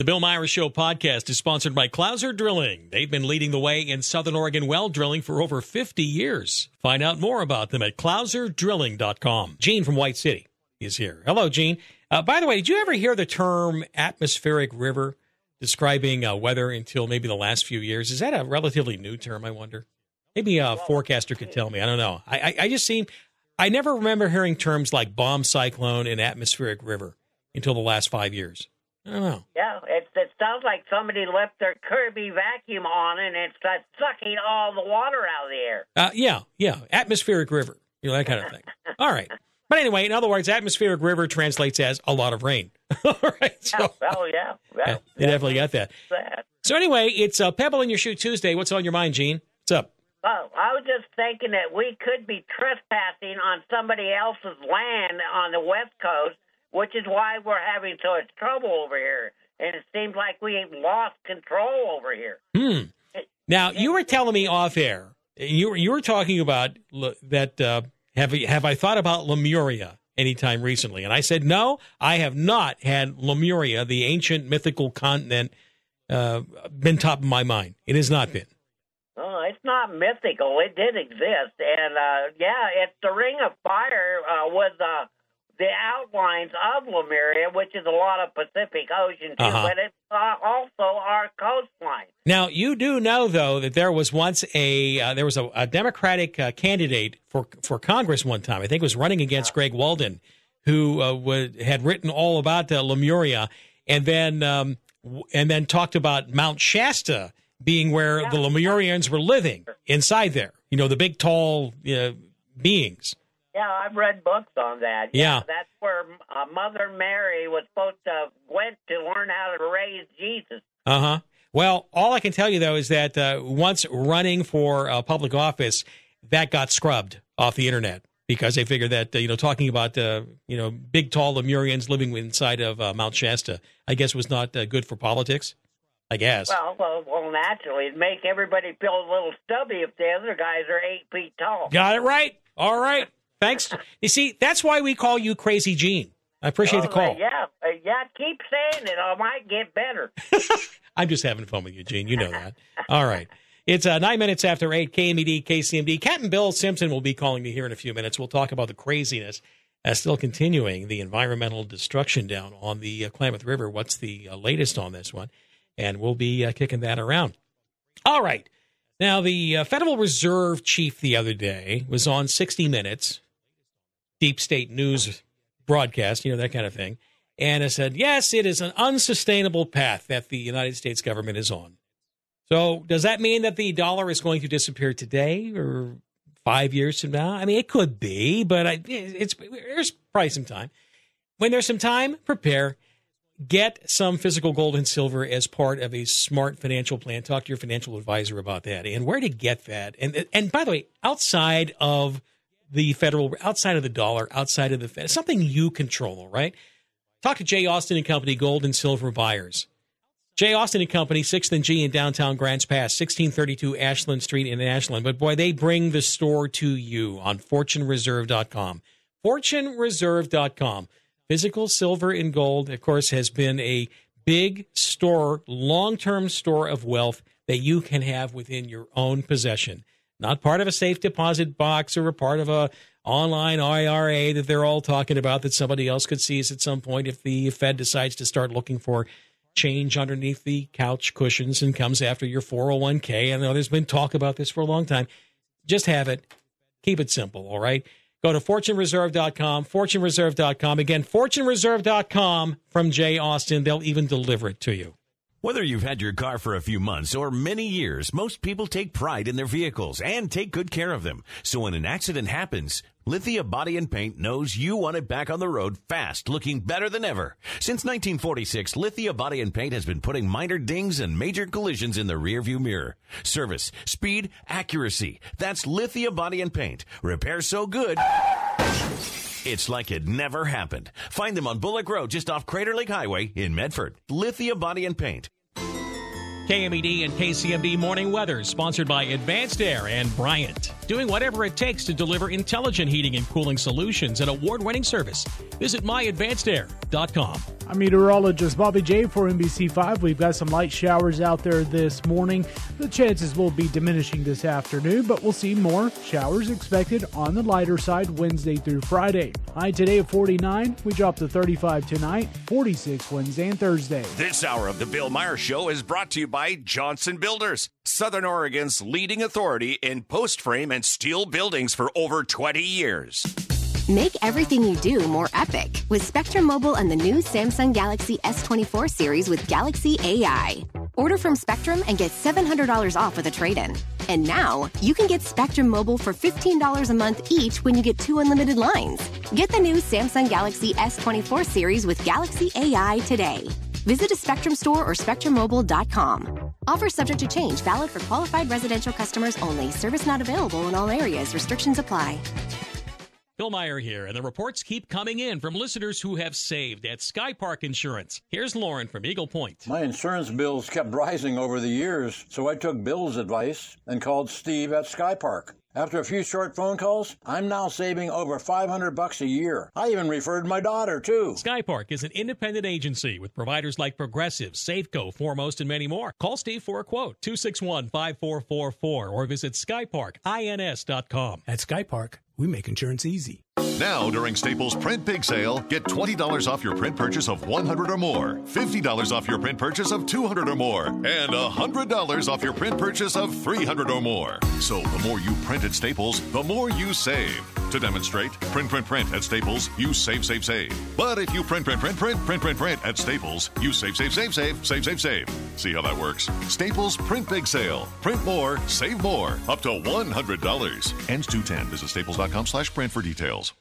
The Bill Meyer's Show podcast is sponsored by Clouser Drilling. They've been leading the way in Southern Oregon well drilling for over 50 years. Find out more about them at clouserdrilling.com. Gene from White City is here. Hello, Gene. Uh, by the way, did you ever hear the term atmospheric river describing uh, weather until maybe the last few years? Is that a relatively new term, I wonder? Maybe a forecaster could tell me. I don't know. I, I, I just seem, I never remember hearing terms like bomb cyclone and atmospheric river until the last five years. I don't know. Yeah, it, it sounds like somebody left their Kirby vacuum on and it's starts sucking all the water out of the air. Uh, yeah, yeah. Atmospheric river, you know, that kind of thing. all right. But anyway, in other words, atmospheric river translates as a lot of rain. all right. So, oh, yeah. Well, yeah, you definitely got that. that. So anyway, it's a Pebble in Your Shoe Tuesday. What's on your mind, Gene? What's up? Oh, I was just thinking that we could be trespassing on somebody else's land on the West Coast, which is why we're having so much trouble over here. And it seems like we've lost control over here. Hmm. Now you were telling me off air. You were you were talking about that. Uh, have have I thought about Lemuria anytime recently? And I said no. I have not had Lemuria, the ancient mythical continent, uh, been top of my mind. It has not been. Oh, it's not mythical. It did exist, and uh, yeah, it's the Ring of Fire uh, was uh, the outlines of Lemuria, which is a lot of Pacific Ocean too, Uh-huh. but it's uh, also our coastline. Now you do know though that there was once a uh, there was a, a Democratic uh, candidate for for Congress one time. I think was running against Greg Walden, who uh, would, had written all about uh, Lemuria, and then um, w- and then talked about Mount Shasta being where the Lemurians were living inside there. You know the big tall uh, beings. Yeah, I've read books on that. Yeah. that's where uh, Mother Mary was supposed to went to learn how to raise Jesus. Uh huh. Well, all I can tell you though is that uh, once running for uh, public office, that got scrubbed off the internet because they figured that uh, you know talking about uh, you know big tall Lemurians living inside of uh, Mount Shasta, I guess was not uh, good for politics. I guess. Well, well, well, naturally, it'd make everybody feel a little stubby if the other guys are eight feet tall. Got it right. All right. Thanks. You see, that's why we call you Crazy Gene. I appreciate the Oh, call. Yeah, uh, yeah. Keep saying it. I might get better. I'm just having fun with you, Gene. You know that. All right. It's uh, nine minutes after eight. KMED, KCMD. Captain Bill Simpson will be calling me here in a few minutes. We'll talk about the craziness uh, still continuing, the environmental destruction down on the uh, Klamath River. What's the uh, latest on this one? And we'll be uh, kicking that around. All right. Now, the uh, Federal Reserve chief the other day was on 60 Minutes, deep state news broadcast, you know, that kind of thing. And it said, yes, it is an unsustainable path that the United States government is on. So, does that mean that the dollar is going to disappear today or five years from now? I mean, it could be, but I, it's there's probably some time. When there's some time, prepare. Get some physical gold and silver as part of a smart financial plan. Talk to your financial advisor about that and where to get that. And and by the way, outside of the federal, outside of the dollar, outside of the Fed, something you control. right? Talk to Jay Austin and Company, Gold and Silver Buyers. Jay Austin and Company, 6th and G in downtown Grants Pass, 1632 Ashland Street in Ashland. But boy, they bring the store to you on FortuneReserve.com. FortuneReserve.com. Physical silver and gold, of course, has been a big store, long term store of wealth that you can have within your own possession. Not part of a safe deposit box or a part of a online IRA that they're all talking about that somebody else could seize at some point if the Fed decides to start looking for change underneath the couch cushions and comes after your 401k. I know there's been talk about this for a long time. Just have it. Keep it simple, all right? Go to fortunereserve.com, fortunereserve.com. Again, fortunereserve.com from Jay Austin. They'll even deliver it to you. Whether you've had your car for a few months or many years, most people take pride in their vehicles and take good care of them. So when an accident happens, Lithia Body and Paint knows you want it back on the road fast, looking better than ever. Since 1946, Lithia Body and Paint has been putting minor dings and major collisions in the rearview mirror. Service, speed, accuracy. That's Lithia Body and Paint. Repair so good. It's like it never happened. Find them on Bullock Road just off Crater Lake Highway in Medford. Lithia Body and Paint. KMED and KCMD morning weather sponsored by Advanced Air and Bryant. Doing whatever it takes to deliver intelligent heating and cooling solutions and award winning service. Visit myadvancedair.com. I'm meteorologist Bobby J for NBC5. We've got some light showers out there this morning. The chances will be diminishing this afternoon, but we'll see more showers expected on the lighter side Wednesday through Friday. High today of 49. We drop to 35 tonight, 46 Wednesday and Thursday. This hour of the Bill Meyer Show is brought to you by Johnson Builders, Southern Oregon's leading authority in post frame and steel buildings for over 20 years. Make everything you do more epic with Spectrum Mobile and the new Samsung Galaxy S24 series with Galaxy AI. Order from Spectrum and get $700 off with a trade in. And now you can get Spectrum Mobile for $15 a month each when you get two unlimited lines. Get the new Samsung Galaxy S24 series with Galaxy AI today. Visit a Spectrum store or SpectrumMobile.com. Offer subject to change, valid for qualified residential customers only. Service not available in all areas. Restrictions apply. Bill Meyer here, and the reports keep coming in from listeners who have saved at Sky Park Insurance. Here's Lauren from Eagle Point. My insurance bills kept rising over the years, so I took Bill's advice and called Steve at Sky Park. After a few short phone calls, I'm now saving over 500 bucks a year. I even referred my daughter too. Sky Park is an independent agency with providers like Progressive, Safeco, Foremost, and many more. Call Steve for a quote 261-5444 or visit skyparkins.com. At Sky Park, we make insurance easy. Now, during Staples Print Big Sale, get $20 off your print purchase of 100 or more, $50 off your print purchase of 200 or more, and $100 off your print purchase of 300 or more. So the more you print at Staples, the more you save. To demonstrate, print, print, print at Staples, you save, save, save. But if you print, print, print, print, print, print, print at Staples, you save, save, save, save, save, save, save. See how that works? Staples Print Big Sale. Print more, save more. Up to $100. Ends 210. Visit staples.com slash print for details.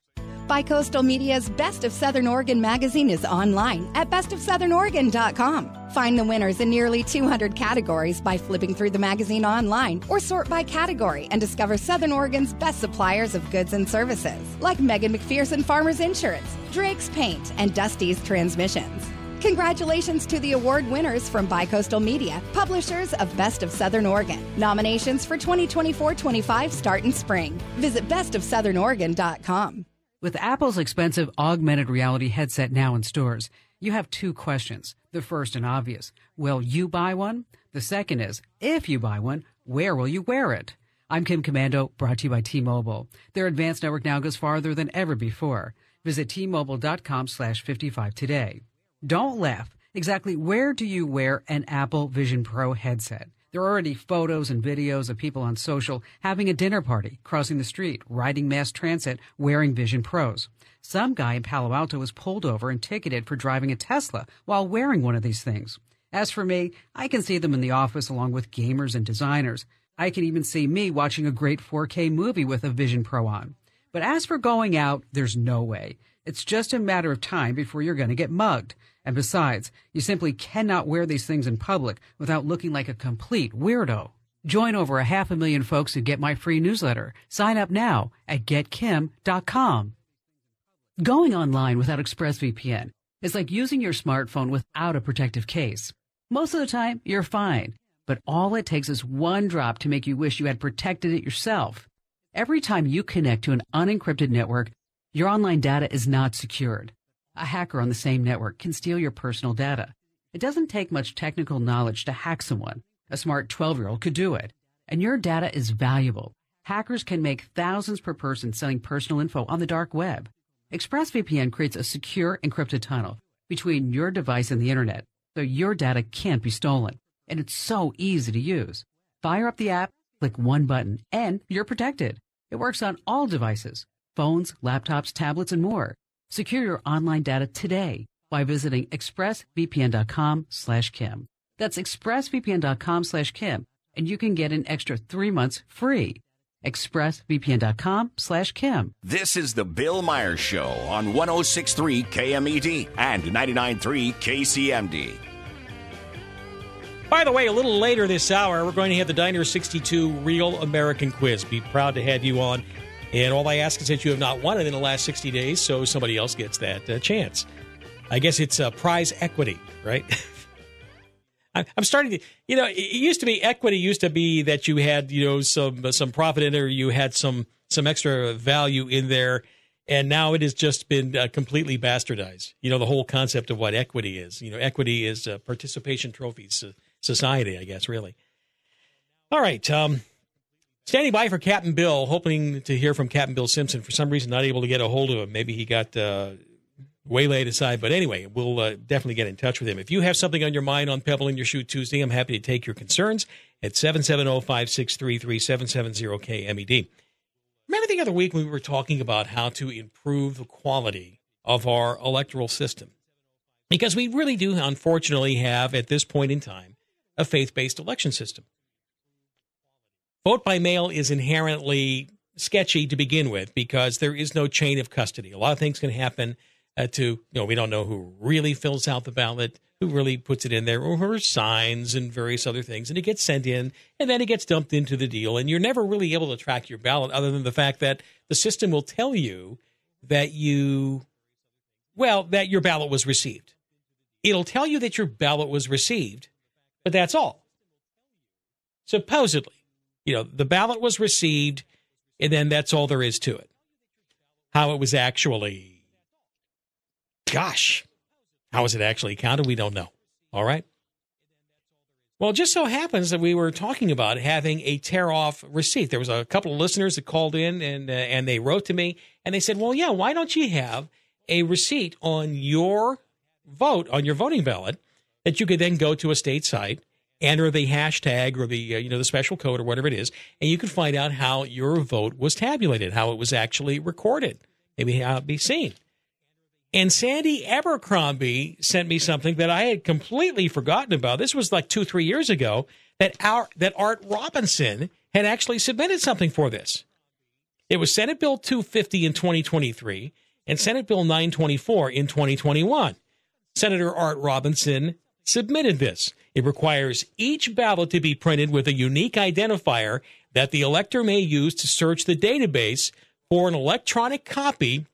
Bicoastal Media's Best of Southern Oregon magazine is online at bestofsouthernoregon.com. Find the winners in nearly 200 categories by flipping through the magazine online or sort by category and discover Southern Oregon's best suppliers of goods and services, like Megan McPherson Farmers Insurance, Drake's Paint, and Dusty's Transmissions. Congratulations to the award winners from Bicoastal Media, publishers of Best of Southern Oregon. Nominations for 2024 25 start in spring. Visit bestofsouthernoregon.com. With Apple's expensive augmented reality headset now in stores, you have two questions. The first and obvious Will you buy one? The second is If you buy one, where will you wear it? I'm Kim Komando, brought to you by T Mobile. Their advanced network now goes farther than ever before. Visit T-Mobile.com slash 55 today. Don't laugh. Exactly where do you wear an Apple Vision Pro headset? There are already photos and videos of people on social having a dinner party, crossing the street, riding mass transit, wearing Vision Pros. Some guy in Palo Alto was pulled over and ticketed for driving a Tesla while wearing one of these things. As for me, I can see them in the office along with gamers and designers. I can even see me watching a great 4K movie with a Vision Pro on. But as for going out, there's no way. It's just a matter of time before you're going to get mugged. And besides, you simply cannot wear these things in public without looking like a complete weirdo. Join over a half a million folks who get my free newsletter. Sign up now at getkim.com. Going online without ExpressVPN is like using your smartphone without a protective case. Most of the time, you're fine, but all it takes is one drop to make you wish you had protected it yourself. Every time you connect to an unencrypted network, your online data is not secured. A hacker on the same network can steal your personal data. It doesn't take much technical knowledge to hack someone. A smart 12 year old could do it. And your data is valuable. Hackers can make thousands per person selling personal info on the dark web. ExpressVPN creates a secure encrypted tunnel between your device and the internet, so your data can't be stolen. And it's so easy to use. Fire up the app, click one button, and you're protected. It works on all devices phones, laptops, tablets, and more. Secure your online data today by visiting expressvpn.com slash Kim. That's expressvpn.com slash Kim, and you can get an extra three months free. expressvpn.com slash Kim. This is the Bill Meyer Show on 1063 KMED and 99.3 KCMD. By the way, a little later this hour, we're going to have the Diner 62 Real American Quiz. Be proud to have you on. And all I ask is that you have not won it in the last 60 days, so somebody else gets that uh, chance. I guess it's uh, prize equity, right? I'm starting to, you know, it used to be equity used to be that you had, you know, some some profit in there, you had some some extra value in there, and now it has just been uh, completely bastardized. You know, the whole concept of what equity is. You know, equity is uh, participation trophies uh, society, I guess, really. All right. Um, standing by for Captain Bill, hoping to hear from Captain Bill Simpson. For some reason, not able to get a hold of him. Maybe he got uh, waylaid aside. But anyway, we'll uh, definitely get in touch with him. If you have something on your mind on Pebble in Your Shoe Tuesday, I'm happy to take your concerns at 770 563 3770 KMED. Remember the other week we were talking about how to improve the quality of our electoral system? Because we really do, unfortunately, have at this point in time a faith based election system. Vote by mail is inherently sketchy to begin with because there is no chain of custody. A lot of things can happen uh, to, you know, we don't know who really fills out the ballot, who really puts it in there, or who signs and various other things. And it gets sent in and then it gets dumped into the deal. And you're never really able to track your ballot other than the fact that the system will tell you that you, well, that your ballot was received. It'll tell you that your ballot was received, but that's all. Supposedly you know, the ballot was received, and then that's all there is to it. How it was actually, gosh, how was it actually counted? We don't know. All right. Well, it just so happens that we were talking about having a tear off receipt. There was a couple of listeners that called in and uh, and they wrote to me and they said, "Well, yeah, why don't you have a receipt on your vote on your voting ballot that you could then go to a state site enter the hashtag or the uh, you know the special code or whatever it is, and you could find out how your vote was tabulated, how it was actually recorded, maybe how it be seen. And Sandy Abercrombie sent me something that I had completely forgotten about. This was like two, three years ago that our that Art Robinson had actually submitted something for this. It was Senate Bill 250 in 2023 and Senate Bill 924 in 2021. Senator Art Robinson submitted this. It requires each ballot to be printed with a unique identifier that the elector may use to search the database for an electronic copy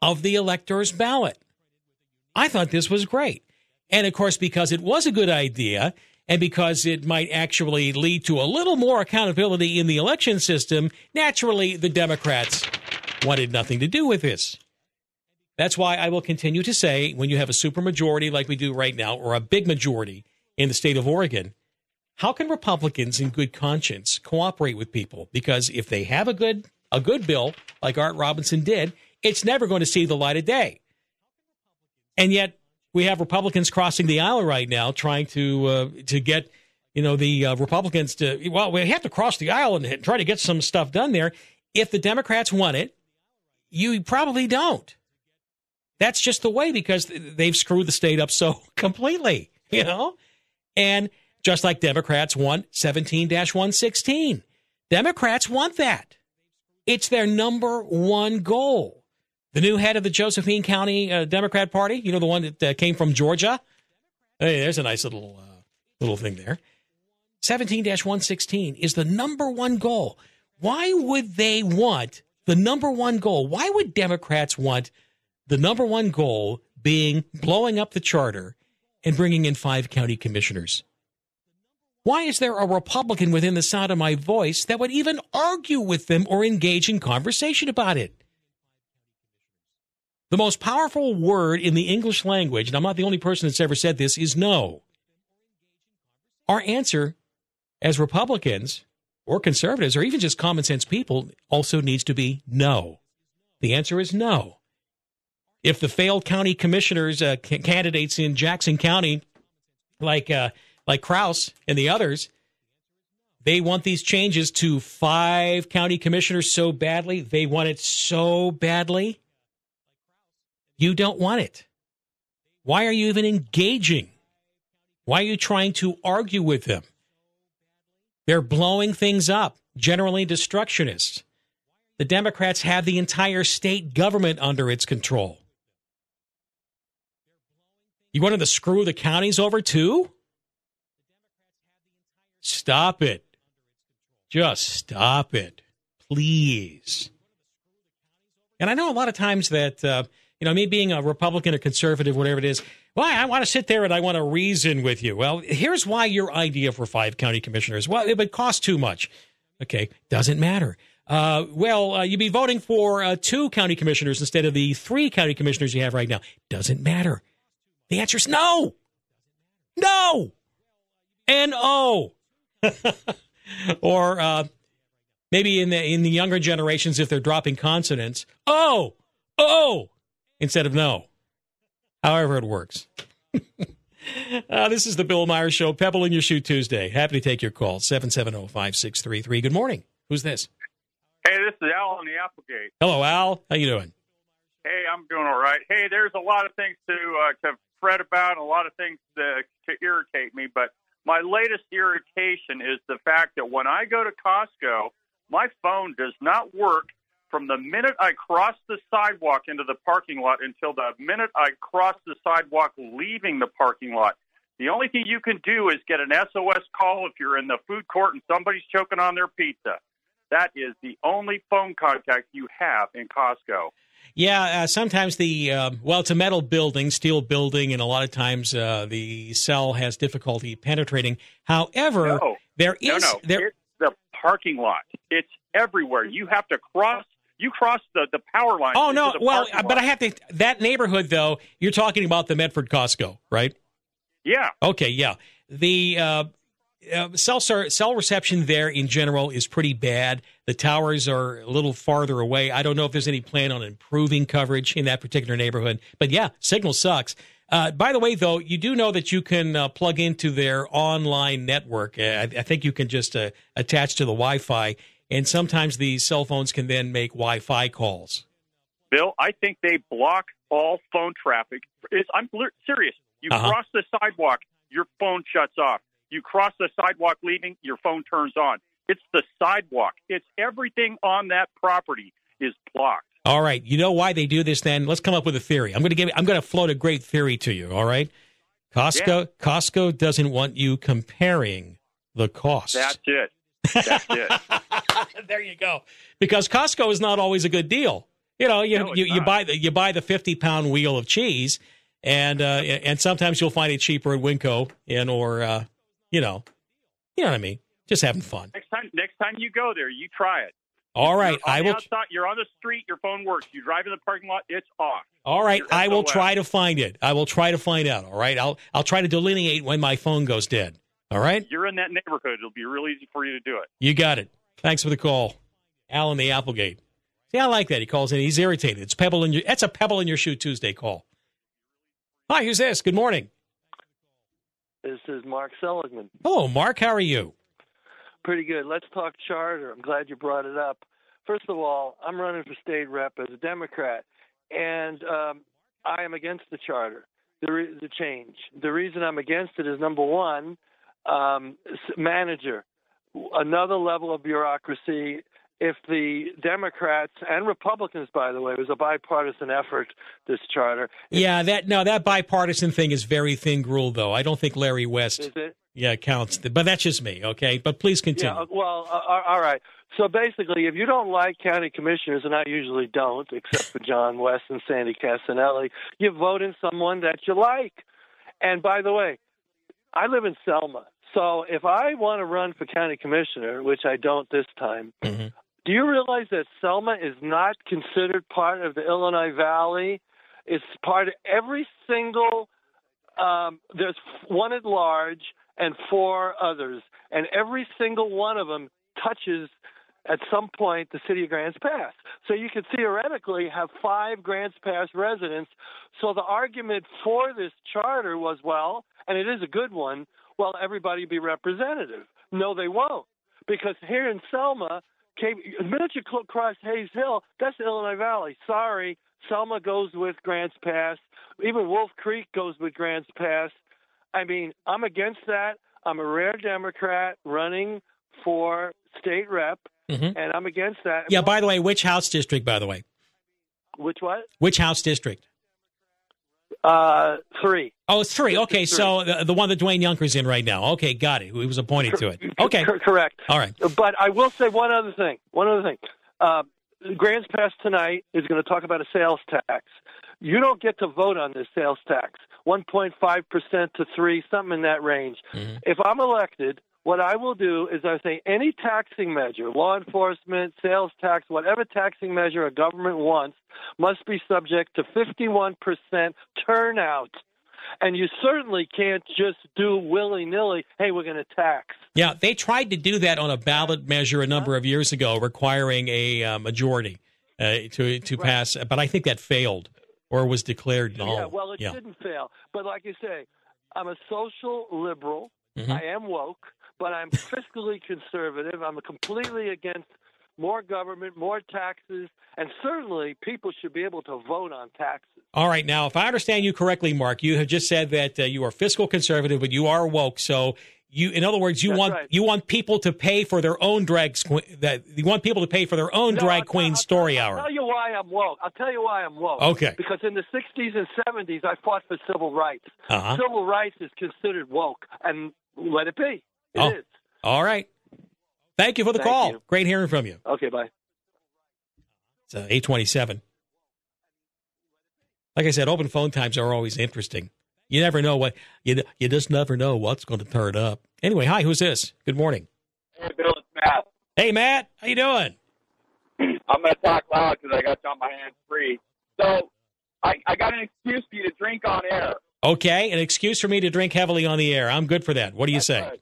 of the elector's ballot. I thought this was great. And of course, because it was a good idea and because it might actually lead to a little more accountability in the election system, naturally the Democrats wanted nothing to do with this. That's why I will continue to say when you have a supermajority like we do right now, or a big majority in the state of Oregon, how can Republicans in good conscience cooperate with people? Because if they have a good a good bill like Art Robinson did, it's never going to see the light of day. And yet we have Republicans crossing the aisle right now trying to uh, to get you know the uh, Republicans to well we have to cross the aisle and try to get some stuff done there. If the Democrats want it, you probably don't. That's just the way because they've screwed the state up so completely, you know? And just like Democrats want 17 116, Democrats want that. It's their number one goal. The new head of the Josephine County uh, Democrat Party, you know, the one that uh, came from Georgia. Hey, there's a nice little uh, little thing there. 17 116 is the number one goal. Why would they want the number one goal? Why would Democrats want the number one goal being blowing up the charter and bringing in five county commissioners. Why is there a Republican within the sound of my voice that would even argue with them or engage in conversation about it? The most powerful word in the English language, and I'm not the only person that's ever said this, is no. Our answer as Republicans or conservatives or even just common sense people also needs to be no. The answer is no if the failed county commissioners, uh, c- candidates in Jackson County, like uh, like Kraus and the others, they want these changes to five county commissioners so badly. They want it so badly. You don't want it. Why are you even engaging? Why are you trying to argue with them? They're blowing things up, generally destructionists. The Democrats have the entire state government under its control. You wanted to screw the counties over too? Stop it. Just stop it. Please. And I know a lot of times that, uh, You know, me being a Republican or conservative, whatever it is, well, I want to sit there and I want to reason with you. Well, here's why your idea for five county commissioners. Well, it would cost too much. Okay, doesn't matter. Uh, well, uh, you'd be voting for uh, two county commissioners instead of the three county commissioners you have right now. Doesn't matter. The answer is no. No. N O. or uh, maybe in the in the younger generations, if they're dropping consonants, oh, oh, instead of no. However, it works. uh, this is the Bill Meyer's Show, Pebble in Your Shoe Tuesday. Happy to take your call, 770 5633. Good morning. Who's this? Hey, this is Al on the Applegate. Hello, Al. How you doing? Hey, I'm doing all right. Hey, there's a lot of things to uh, to fret about, and a lot of things to, to irritate me. But my latest irritation is the fact that when I go to Costco, my phone does not work from the minute I cross the sidewalk into the parking lot until the minute I cross the sidewalk leaving the parking lot. The only thing you can do is get an SOS call if you're in the food court and somebody's choking on their pizza. That is the only phone contact you have in Costco. Yeah, uh, sometimes the uh, well, it's a metal building, steel building, and a lot of times uh, the cell has difficulty penetrating. However, no, there is no, no. there it's the parking lot. It's everywhere. You have to cross. You cross the, the power line. Oh no! Well, but I have to. That neighborhood, though, you're talking about the Medford Costco, right? Yeah. Okay. Yeah. The uh, uh, cell cell reception there in general is pretty bad. The towers are a little farther away. I don't know if there's any plan on improving coverage in that particular neighborhood, but yeah, signal sucks. Uh, by the way, though, you do know that you can uh, plug into their online network. Uh, I, I, think you can just uh, attach to the Wi-Fi, and sometimes these cell phones can then make Wi-Fi calls. Bill, I think they block all phone traffic. It's, I'm serious. You Uh-huh. cross the sidewalk, your phone shuts off. You cross the sidewalk leaving, your phone turns on. It's the sidewalk. It's everything on that property is blocked. All right, you know why they do this? Then let's come up with a theory. I'm going to give. I'm going to float a great theory to you. All right, Costco. Yeah. Costco doesn't want you comparing the costs. That's it. That's it. there you go. Because Costco is not always a good deal. You know, you No, you, you buy the you buy the fifty pound wheel of cheese, and uh, and sometimes you'll find it cheaper at Winco and or uh, you know, you know what I mean. Just having fun. next time, next time you go there, you try it. All right, I will. Outside, you're on the street. Your phone works. You drive in the parking lot. It's off. All right, I will try to find it. I will try to find out. All right, I'll I'll try to delineate when my phone goes dead. All right, You're in that neighborhood. It'll be real easy for you to do it. you got it. Thanks for the call, Alan the Applegate. See, I like that. He calls in. He's irritated. It's pebble in your. That's a pebble in your shoe Tuesday call. Hi, who's this? Good morning. This is Mark Seligman. Hello, Mark. How are you? Pretty good. Let's talk charter. I'm glad you brought it up. First of all, I'm running for state rep as a Democrat, and um, I am against the charter, the, re- the change. The reason I'm against it is number one, um, manager, another level of bureaucracy. If the Democrats and Republicans, by the way, it was a bipartisan effort, this charter. Yeah, that no, that bipartisan thing is very thin gruel, though. I don't think Larry West. Is it? Yeah, counts. But that's just me. Okay, but please continue. Yeah, well, uh, all right. So basically, if you don't like county commissioners, and I usually don't, except for John West and Sandy Cassanelli, you vote in someone that you like. And by the way, I live in Selma. So if I want to run for county commissioner, which I don't this time, Mm-hmm. do you realize that Selma is not considered part of the Illinois Valley? It's part of every single. Um, there's one at large and four others, and every single one of them touches at some point the city of Grants Pass. So you could theoretically have five Grants Pass residents. So the argument for this charter was, well, and it is a good one. Well, everybody be representative. No, they won't, because here in Selma, Cape, the minute you cross Hayes Hill, that's Illinois Valley. Sorry, Selma goes with Grants Pass. Even Wolf Creek goes with Grants Pass. I mean, I'm against that. I'm a rare Democrat running for state rep, Mhm. and I'm against that. Yeah. By the way, which House district? By the way, Which what? which House district? Uh, three. Oh, it's three. Okay, so the, the one that Dwayne Yunker's in right now. Okay, got it. He was appointed to it. Okay, Cor- correct. all right. But I will say one other thing. One other thing. Uh, Grants Pass tonight is going to talk about a sales tax. you don't get to vote on this sales tax. 1.5% to 3, something in that range. Mm-hmm. If I'm elected, what I will do is I say any taxing measure, law enforcement, sales tax, whatever taxing measure a government wants, must be subject to 51% turnout. And you certainly can't just do willy nilly, hey, we're going to tax. Yeah, they tried to do that on a ballot measure a number of years ago, requiring a uh, majority uh, to to pass, but I think that failed or was declared null. Yeah, well, it Yeah. didn't fail. But like you say, I'm a social liberal. Mhm. I am woke, but I'm fiscally conservative. I'm completely against more government, more taxes, and certainly people should be able to vote on taxes. All right, now, if I understand you correctly, Mark, you have just said that uh, you are fiscal conservative, but you are woke. So, you, in other words, you That's want right. you want people to pay for their own drag that you want people to pay for their own No, drag I'll queen I'll story tell, hour. I'll tell you why I'm woke. I'll tell you why I'm woke. Okay. Because in the 60s and 70s, I fought for civil rights. Uh-huh. Civil rights is considered woke, and let it be. It is. Oh, all right. Thank you for the Thank call. you. Great hearing from you. Okay, bye. It's uh, 827. Like I said, open phone times are always interesting. You never know what you you just never know what's going to turn up. Anyway, hi, who's this? Good morning. Hey, Bill, it's Matt. Hey, Matt, how you doing? I'm going to talk loud because I got you on my hands free. So, I, I got an excuse for you to drink on air. Okay, an excuse for me to drink heavily on the air. I'm good for that. What do you say? right.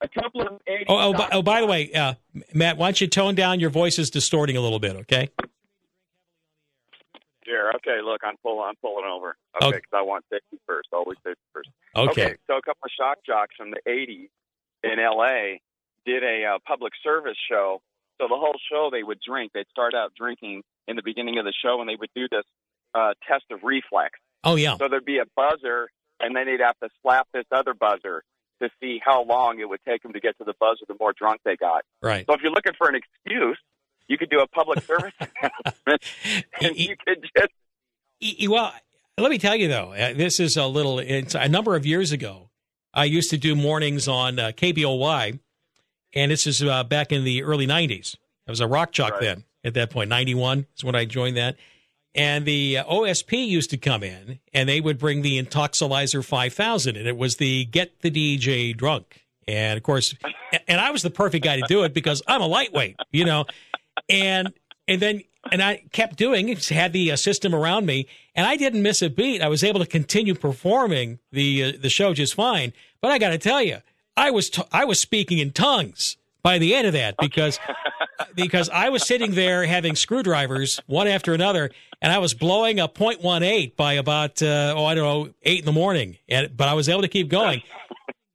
A couple of 80s. Oh, oh, by, oh, by the way, uh, Matt, why don't you tone down? Your voice is distorting a little bit. Okay. Here, okay, look, I'm pulling, I'm pulling over. Okay, Okay. because I want safety first, always safety first. Okay. so a couple of shock jocks from the 80s in L.A. did a uh, public service show. So the whole show they would drink. They'd start out drinking in the beginning of the show, and they would do this uh, test of reflex. Oh yeah. So there'd be a buzzer, and then they'd have to slap this other buzzer to see how long it would take them to get to the buzzer. The more drunk they got. Right. So if you're looking for an excuse, you could do a public service announcement, and you could just Well, let me tell you though, uh, this is a little. It's a number of years ago. I used to do mornings on uh, KBOY, and this is uh, back in the early '90s. I was a rock jock then. At that point, '91 is when I joined that. And the uh, OSP used to come in, and they would bring the Intoxilyzer 5000, and it was the Get the DJ Drunk. And of course, and I was the perfect guy to do it because I'm a lightweight, you know. And and then and I kept doing it, had the uh, system around me, and I didn't miss a beat. I was able to continue performing the uh, the show just fine. But I got to tell you, I was t- I was speaking in tongues by the end of that because because I was sitting there having screwdrivers one after another, and I was blowing a .18 by about uh, oh I don't know eight in the morning, and but I was able to keep going.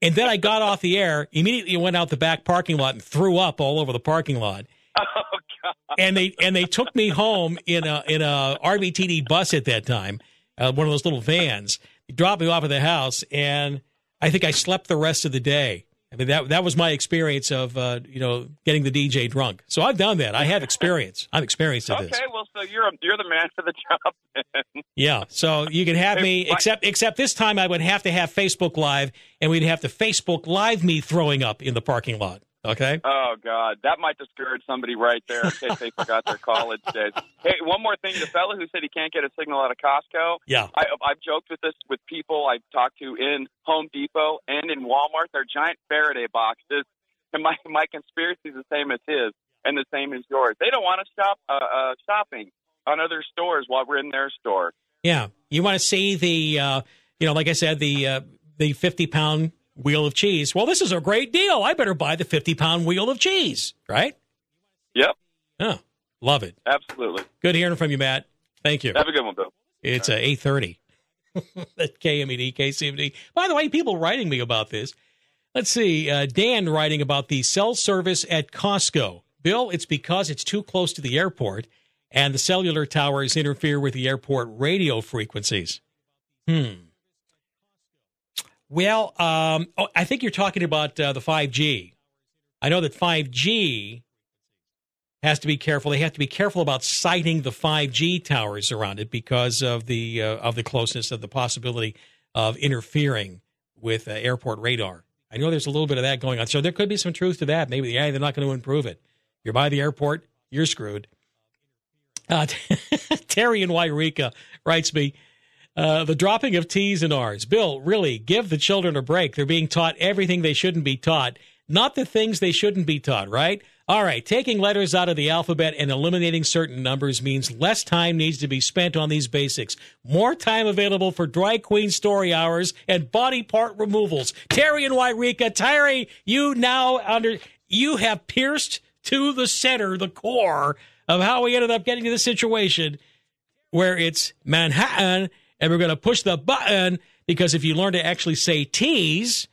And then I got off the air, immediately went out the back parking lot and threw up all over the parking lot. Oh, God. And they and they took me home in a in a RVTD bus at that time, uh, one of those little vans. They dropped me off at the house, and I think I slept the rest of the day. I mean that that was my experience of uh, you know getting the DJ drunk. So I've done that. I have experience. I'm experienced at this. okay. Well, so you're you're the man for the job. Then. Yeah, so you can have me, except except this time I would have to have Facebook Live, and we'd have to Facebook Live me throwing up in the parking lot. Okay. Oh God, that might discourage somebody right there in case they forgot their college days. Hey, one more thing: the fellow who said he can't get a signal out of Costco. Yeah. I, I've joked with this with people I've talked to in Home Depot and in Walmart. They're giant Faraday boxes, and my my conspiracy is the same as his and the same as yours. They don't want to shop uh, uh, shopping on other stores while we're in their store. Yeah, you want to see the, uh, you know, like I said, the uh, the fifty pound wheel of cheese. Well, this is a great deal. I better buy the fifty pound wheel of cheese, right? Yep, Oh, love it. absolutely. Good hearing from you, Matt. Thank you. Have a good one, Bill. It's uh, eight thirty at KMED, KCMD. By the way, people writing me about this. Let's see. Uh, Dan writing about the cell service at Costco. Bill, it's because it's too close to the airport, and the cellular towers interfere with the airport radio frequencies. Hmm. Well, um, oh, I think you're talking about uh, the 5G. I know that 5G has to be careful. They have to be careful about siting the 5G towers around it because of the uh, of the closeness of the possibility of interfering with uh, airport radar. I know there's a little bit of that going on, so there could be some truth to that. Maybe yeah, they're not going to improve it. You're by the airport, you're screwed. Uh, Terry in Wairika writes me, uh, the dropping of T's and R's. Bill, really, give the children a break. They're being taught everything they shouldn't be taught, not the things they shouldn't be taught, right? All right, taking letters out of the alphabet and eliminating certain numbers means less time needs to be spent on these basics. More time available for dry queen story hours and body part removals. Terry and Wairika, Terry, you now under you have pierced to the center, the core of how we ended up getting to this situation where it's Manhattan and we're going to push the button because if you learn to actually say T's,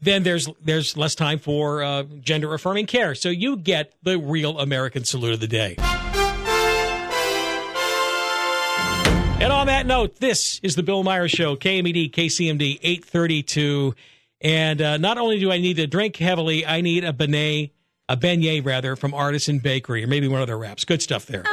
then there's there's less time for uh, gender affirming care. So you get the real American salute of the day. And on that note, this is the Bill Meyer Show, KMED, KCMD, 832. And uh, not only do I need to drink heavily, I need a beignet, a beignet rather, from Artisan Bakery, or maybe one of their wraps. Good stuff there.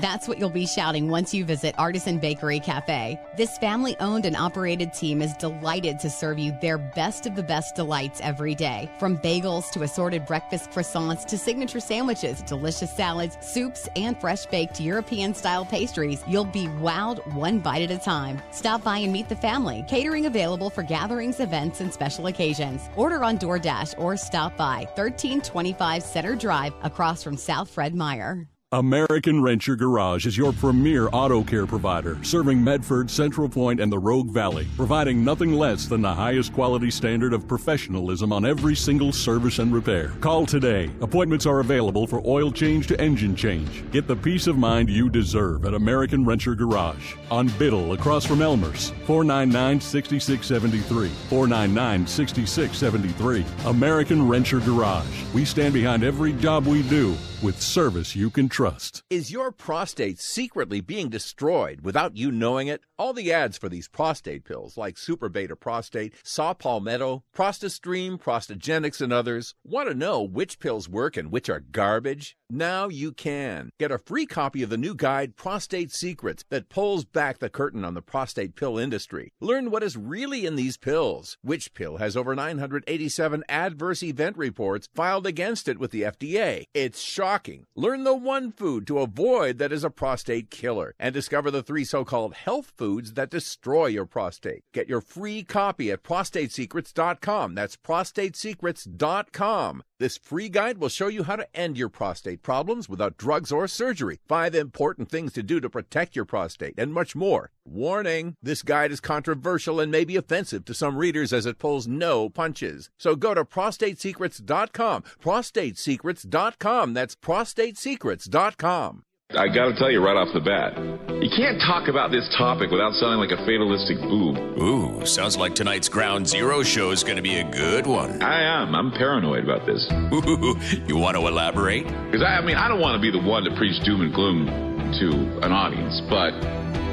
That's what you'll be shouting once you visit Artisan Bakery Cafe. This family owned and operated team is delighted to serve you their best of the best delights every day. From bagels to assorted breakfast croissants to signature sandwiches, delicious salads, soups, and fresh baked European style pastries, you'll be wowed one bite at a time. Stop by and meet the family. Catering available for gatherings, events, and special occasions. Order on DoorDash or stop by 1325 Center Drive across from South Fred Meyer. American Renter Garage is your premier auto care provider, serving Medford, Central Point, and the Rogue Valley, providing nothing less than the highest quality standard of professionalism on every single service and repair. Call today. Appointments are available for oil change to engine change. Get the peace of mind you deserve at American Renter Garage on Biddle across from Elmer's, 499 6673. 499 6673. American Renter Garage. We stand behind every job we do with service you can trust. Is your prostate secretly being destroyed without you knowing it? All the ads for these prostate pills, like Super Beta Prostate, Saw Palmetto, Prostastream, ProstaGenix, and others, want to know which pills work and which are garbage? Now you can. Get a free copy of the new guide, Prostate Secrets, that pulls back the curtain on the prostate pill industry. Learn what is really in these pills. Which pill has over 987 adverse event reports filed against it with the FDA? It's shocking. Learn the one food to avoid that is a prostate killer and discover the three so called health foods that destroy your prostate. Get your free copy at prostatesecrets.com. That's prostatesecrets.com. This free guide will show you how to end your prostate problems without drugs or surgery, five important things to do to protect your prostate, and much more. Warning this guide is controversial and may be offensive to some readers as it pulls no punches. So go to prostatesecrets.com. Prostatesecrets.com. That's prostatesecrets.com. I got to tell you right off the bat, you can't talk about this topic without sounding like a fatalistic boob. Ooh, sounds like tonight's Ground Zero show is going to be a good one. I am. I'm paranoid about this. Ooh, you want to elaborate? Because I, I mean, I don't want to be the one to preach doom and gloom to an audience, but.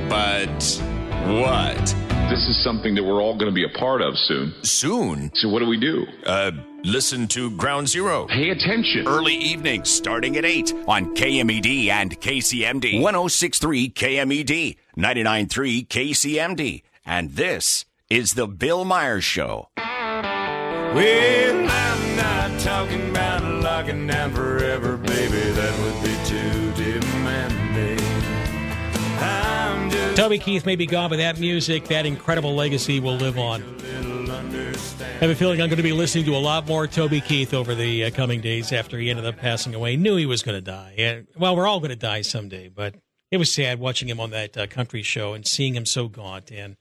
But what? This is something that we're all going to be a part of soon. Soon? So what do we do? Uh, listen to Ground Zero. Pay attention. Early evenings starting at 8 on KMED and KCMD. 1063 KMED, 993 KCMD. And this is The Bill Meyer's Show. Well, I'm not talking about locking down forever, baby. That would be too Toby Keith may be gone, but that music, that incredible legacy will live on. I have a feeling I'm going to be listening to a lot more Toby Keith over the uh, coming days after he ended up passing away. Knew he was going to die. And, well, we're all going to die someday, but it was sad watching him on that uh, country show and seeing him so gaunt. And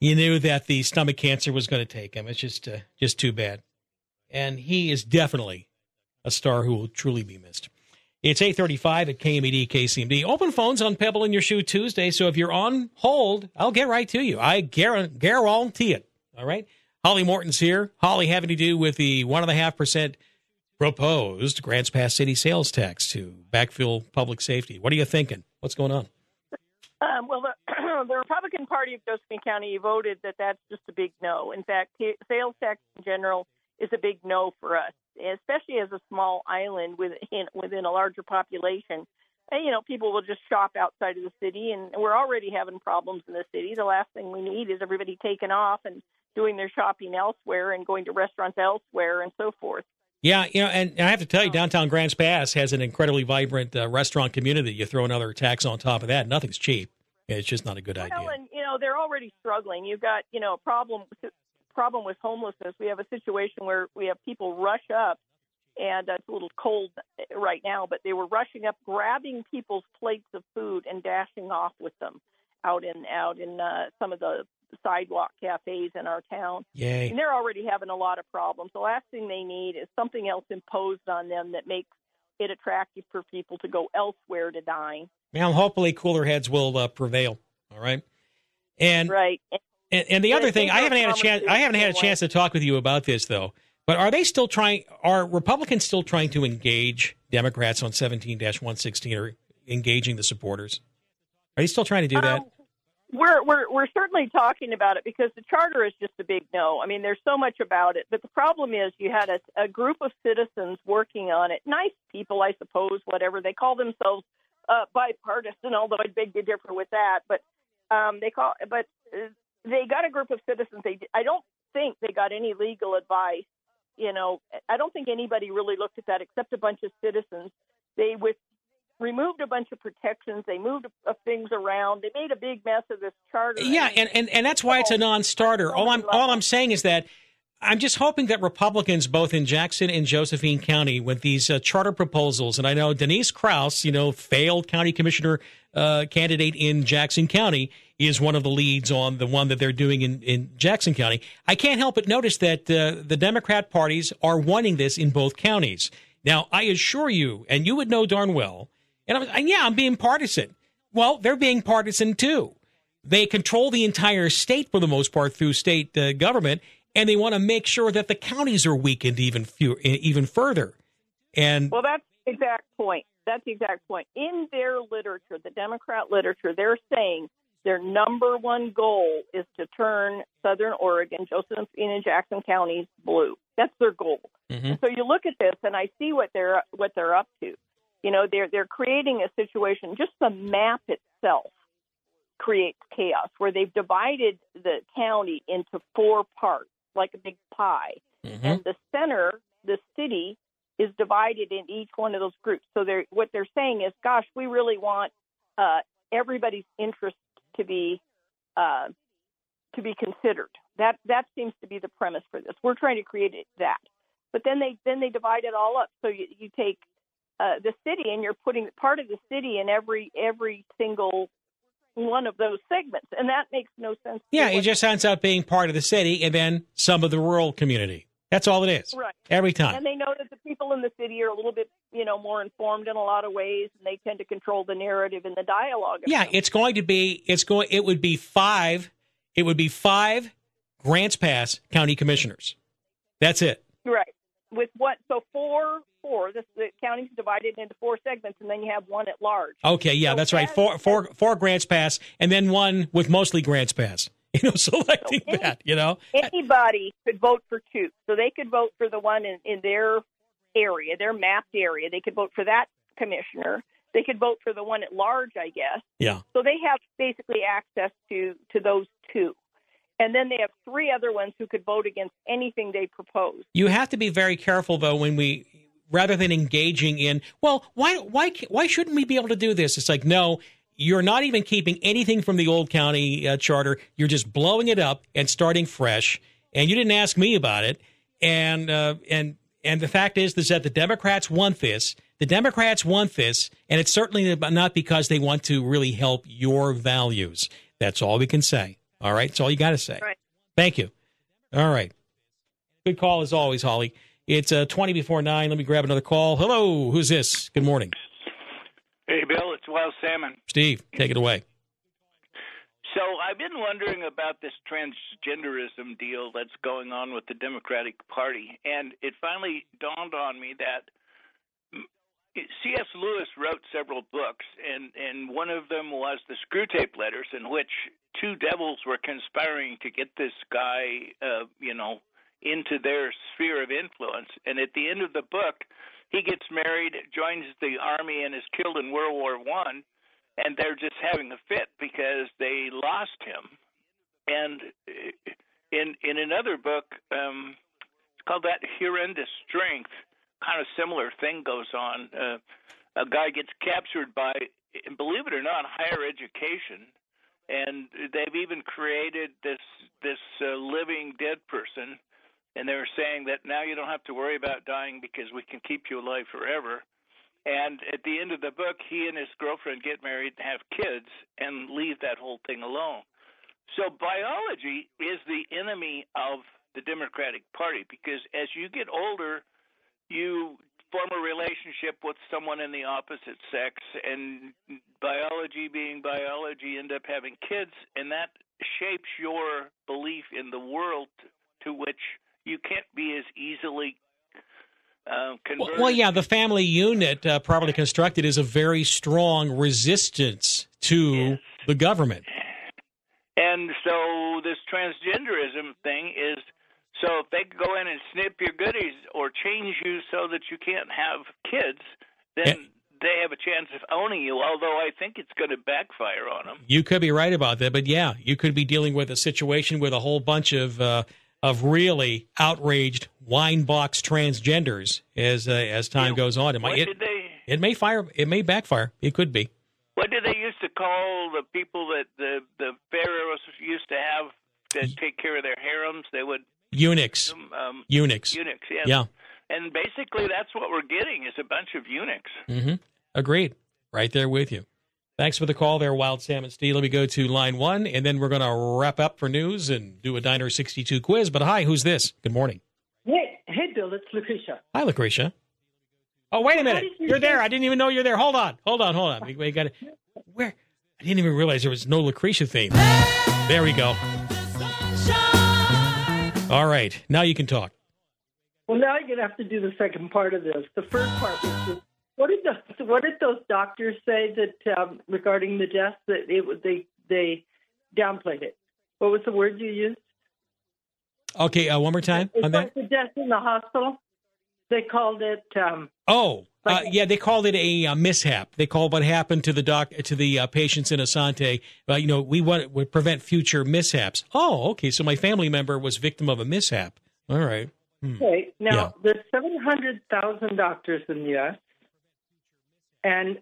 you knew that the stomach cancer was going to take him. It's just, uh, just too bad. And he is definitely a star who will truly be missed. It's 835 at KMED, KCMD. Open phones on Pebble in Your Shoe Tuesday. So if you're on hold, I'll get right to you. I guarantee it. All right. Holly Morton's here. Holly having to do with the 1.5% proposed Grants Pass City sales tax to backfill public safety. What are you thinking? What's going on? Um, well, the, the Republican Party of Josephine County voted that that's just a big no. In fact, sales tax in general is a big no for us, especially as a small island within within a larger population. And, you know, people will just shop outside of the city, and we're already having problems in the city. The last thing we need is everybody taking off and doing their shopping elsewhere and going to restaurants elsewhere and so forth. Yeah, you know, and, I have to tell you, downtown Grants Pass has an incredibly vibrant uh, restaurant community. You throw another tax on top of that, nothing's cheap. It's just not a good idea. And you know they're already struggling. You've got you know a problem problem with homelessness. We have a situation where we have people rush up, and uh, it's a little cold right now, but they were rushing up, grabbing people's plates of food and dashing off with them out in out in uh, some of the sidewalk cafes in our town. Yay. And they're already having a lot of problems. The last thing they need is something else imposed on them that makes it attractive for people to go elsewhere to dine. Well, hopefully cooler heads will uh, prevail. All right. And right. And, and the Yeah, other thing, I haven't had a chance. I haven't had a chance to talk with you about this though. But are they still trying? Are Republicans still trying to engage Democrats on 17-116 or engaging the supporters? Are they still trying to do that? Um, We're we're we're certainly talking about it because the charter is just a big no. I mean, there's so much about it, but the problem is you had a, a group of citizens working on it. Nice people, I suppose. Whatever they call themselves, uh, bipartisan. Although I'd beg to differ with that, but um, they call. But uh, they got a group of citizens. They I don't think they got any legal advice. You know, I don't think anybody really looked at that except a bunch of citizens. They with removed a bunch of protections. They moved things around. They made a big mess of this charter. Yeah, and, and, and that's why it's a non-starter. All I'm all I'm saying is that I'm just hoping that Republicans, both in Jackson and Josephine County, with these uh, charter proposals, and I know Denise Kraus, you know, failed county commissioner uh, candidate in Jackson County, is one of the leads on the one that they're doing in, in Jackson County. I can't help but notice that uh, the Democrat parties are wanting this in both counties. Now, I assure you, and you would know darn well, and, I'm, and yeah, I'm being partisan. Well, they're being partisan too. They control the entire state for the most part through state uh, government, and they want to make sure that the counties are weakened even few, even further. And Well, that's the exact point. That's the exact point. In their literature, the Democrat literature, they're saying their number one goal is to turn Southern Oregon, Josephine and Jackson counties blue. That's their goal. Mm-hmm. So you look at this, and I see what they're what they're up to. You know, they're they're creating a situation. Just the map itself creates chaos, where they've divided the county into four parts, like a big pie, Mm-hmm. and the center, the city, is divided in each one of those groups. So they're what they're saying is, gosh, we really want uh, everybody's interest to be uh, to be considered. That that seems to be the premise for this. We're trying to create it, that, but then they then they divide it all up. So you, you take uh, the city and you're putting part of the city in every every single one of those segments, and that makes no sense. yeah, it just ends up being part of the city and then some of the rural community. That's all it is. Right. Every time. And they know that the people in the city are a little bit, you know, more informed in a lot of ways, and they tend to control the narrative and the dialogue. Yeah, it's going to be. It's going. It would be five. It would be five Grants Pass County Commissioners. That's it. Right. With what? So four, four. This the county's divided into four segments, and then you have one at large. Okay, yeah, that's right. Four, four, four Grants Pass, and then one with mostly Grants Pass. You know, selecting that. You know, Anybody could vote for two, so they could vote for the one in, in their area, their mapped area. They could vote for that commissioner. They could vote for the one at large, I guess. yeah. So they have basically access to to those two, and then they have three other ones who could vote against anything they propose. You have to be very careful though when we rather than engaging in, well, why why why shouldn't we be able to do this? It's like, no, you're not even keeping anything from the old county uh, charter. You're just blowing it up and starting fresh. And you didn't ask me about it. And uh, and and the fact is, is that the Democrats want this. The Democrats want this, and it's certainly not because they want to really help your values. That's all we can say. All right, that's all you got to say. Right. Thank you. All right. Good call as always, Holly. It's uh, 20 before 9. Let me grab another call. Hello, who's this? Good morning. Hey, Bill, it's Wild Salmon. Steve, take it away. So I've been wondering about this transgenderism deal that's going on with the Democratic Party, and it finally dawned on me that C.S. Lewis wrote several books, and, and one of them was the Screwtape Letters, in which two devils were conspiring to get this guy, uh, you know, into their sphere of influence. And at the end of the book, he gets married, joins the army, and is killed in World War One. And they're just having a fit because they lost him. And in in another book, um, it's called that horrendous strength. Kind of similar thing goes on. Uh, a guy gets captured by, and believe it or not, higher education, and they've even created this this uh, living dead person, and they're saying that now you don't have to worry about dying because we can keep you alive forever. And at the end of the book, he and his girlfriend get married, have kids, and leave that whole thing alone. So biology is the enemy of the Democratic Party because as you get older, you form a relationship with someone in the opposite sex, and biology being biology, end up having kids, and that shapes your belief in the world to which you can't be as easily uh, well, well, yeah, the family unit uh, properly constructed is a very strong resistance to yes. the government. And so this transgenderism thing is so if they can go in and snip your goodies or change you so that you can't have kids, then they have a chance of owning you. Although I think it's going to backfire on them. You could be right about that, but yeah, you could be dealing with a situation with a whole bunch of uh, of really outraged wine box transgenders as uh, as time yeah. goes on. It might it, they, it may fire. It may backfire. It could be. What did they used to call the people that the the pharaohs used to have that take care of their harems? They would eunuchs. Um, eunuchs. Eunuchs. Yes. Yeah. And basically, that's what we're getting is a bunch of eunuchs. Mm-hmm. Agreed. Right there with you. Thanks for the call there, Wild Salmon Steve. Let me go to line one, and then we're going to wrap up for news and do a Diner 62 quiz. But hi, who's this? Good morning. Hey, hey Bill, it's Lucretia. Hi, Lucretia. Oh, wait a minute. You're there. I didn't even know you're there. Hold on. Hold on. Hold on. We, we got Where? I didn't even realize there was no Lucretia theme. There we go. All right. Now you can talk. Well, now you're going to have to do the second part of this. The first part was just, what did the, what did those doctors say that um, regarding the death that it they they downplayed it? What was the word you used? Okay, uh, one more time it's on like that. The death in the hospital. They called it. Um, oh, uh, yeah, they called it a uh, mishap. They called what happened to the doc to the uh, patients in Asante. Uh, you know, we want to prevent future mishaps. Oh, okay. So my family member was victim of a mishap. All right. Hmm. Okay. Now yeah. there's seven hundred thousand doctors in the U.S. and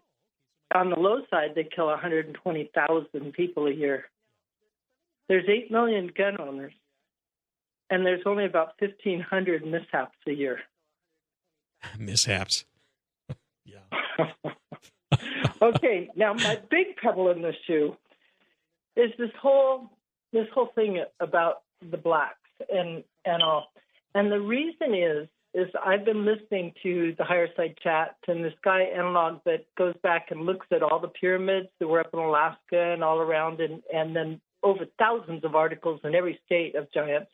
on the low side, they kill one hundred and twenty thousand people a year. There's eight million gun owners, and there's only about fifteen hundred mishaps a year. Mishaps. Yeah. okay, now my big pebble in the shoe is this whole this whole thing about the blacks and and all. And the reason is is I've been listening to the higher side chat and this guy analog that goes back and looks at all the pyramids that were up in Alaska and all around and and then over thousands of articles in every state of giants.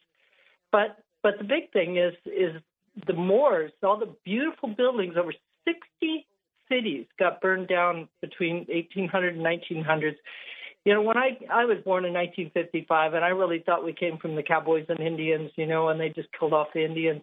But but the big thing is is the moors, all the beautiful buildings, over 60 cities got burned down between 1800 and 1900s. You know, when I I was born in 1955, and I really thought we came from the cowboys and Indians, you know, and they just killed off the Indians.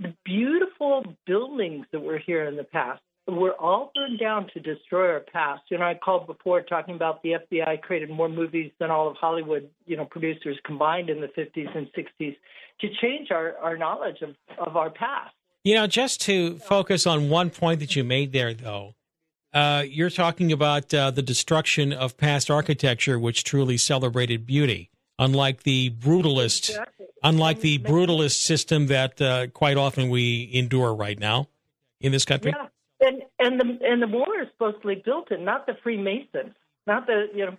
The beautiful buildings that were here in the past were all burned down to destroy our past. You know, I called before talking about the FBI created more movies than all of Hollywood, you know, producers combined in the 50s and 60s to change our, our knowledge of, of our past. You know, just to focus on one point that you made there, though, uh, you're talking about uh, the destruction of past architecture, which truly celebrated beauty, unlike the brutalist, exactly. unlike the brutalist system that uh, quite often we endure right now in this country. Yeah, and and the and the Moors supposedly built it, not the Freemasons, not the you know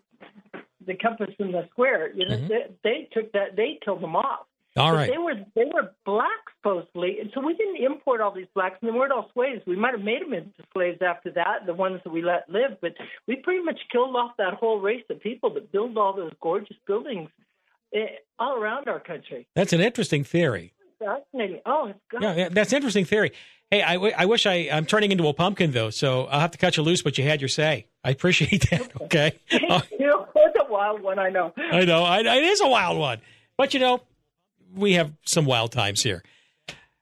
the compass in the square. You know, mm-hmm. they, they took that, they killed them off. All right. They were they were black supposedly, and so we didn't import all these blacks, and they weren't all slaves. We might have made them into slaves after that, the ones that we let live, but we pretty much killed off that whole race of people that build all those gorgeous buildings eh, all around our country. That's an interesting theory. Fascinating. Oh, yeah, yeah, that's an interesting theory. Hey, I, I wish I I'm turning into a pumpkin though, so I'll have to cut you loose. But you had your say. I appreciate that. Okay. you know, it's a wild one. I know. I know. I, it is a wild one, but you know we have some wild times here.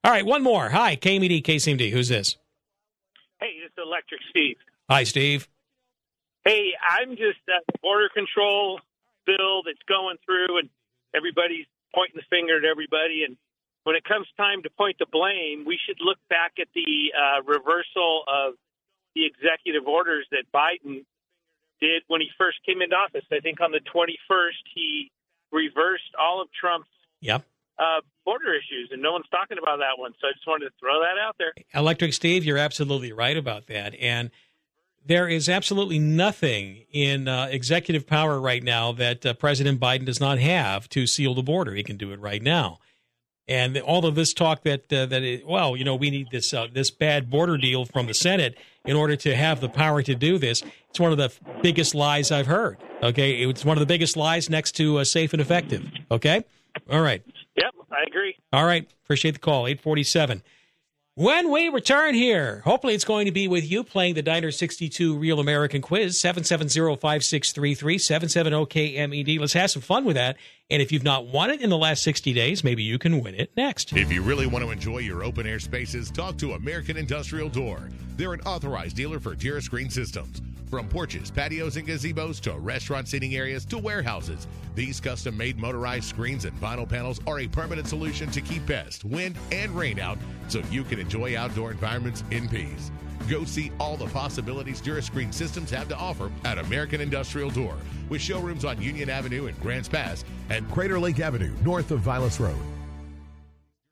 All right, one more. Hi, KMED, KCMD. Who's this? Hey, it's Electric Steve. Hi, Steve. Hey, I'm just a border control bill that's going through, and everybody's pointing the finger at everybody. And when it comes time to point the blame, we should look back at the uh, reversal of the executive orders that Biden did when he first came into office. I think on the 21st, he reversed all of Trump's Yep. uh, border issues, and no one's talking about that one. So I just wanted to throw that out there. Electric Steve, you're absolutely right about that. And there is absolutely nothing in uh, executive power right now that uh, President Biden does not have to seal the border. He can do it right now. And all of this talk that uh, that it, well, you know, we need this uh, this bad border deal from the Senate in order to have the power to do this. It's one of the biggest lies I've heard. Okay, it's one of the biggest lies next to uh, safe and effective. Okay, all right. Yep, I agree. All right. Appreciate the call. 847. When we return here, hopefully it's going to be with you playing the Diner 62 Real American Quiz, 770-5633, 770-KMED. Let's have some fun with that. And if you've not won it in the last 60 days, maybe you can win it next. If you really want to enjoy your open air spaces, talk to American Industrial Door. They're an authorized dealer for DuraScreen Systems. From porches, patios, and gazebos to restaurant seating areas to warehouses, these custom made motorized screens and vinyl panels are a permanent solution to keep pest, wind, and rain out so you can enjoy outdoor environments in peace. Go see all the possibilities DuraScreen systems have to offer at American Industrial Door, with showrooms on Union Avenue in Grants Pass and Crater Lake Avenue, north of Vilas Road.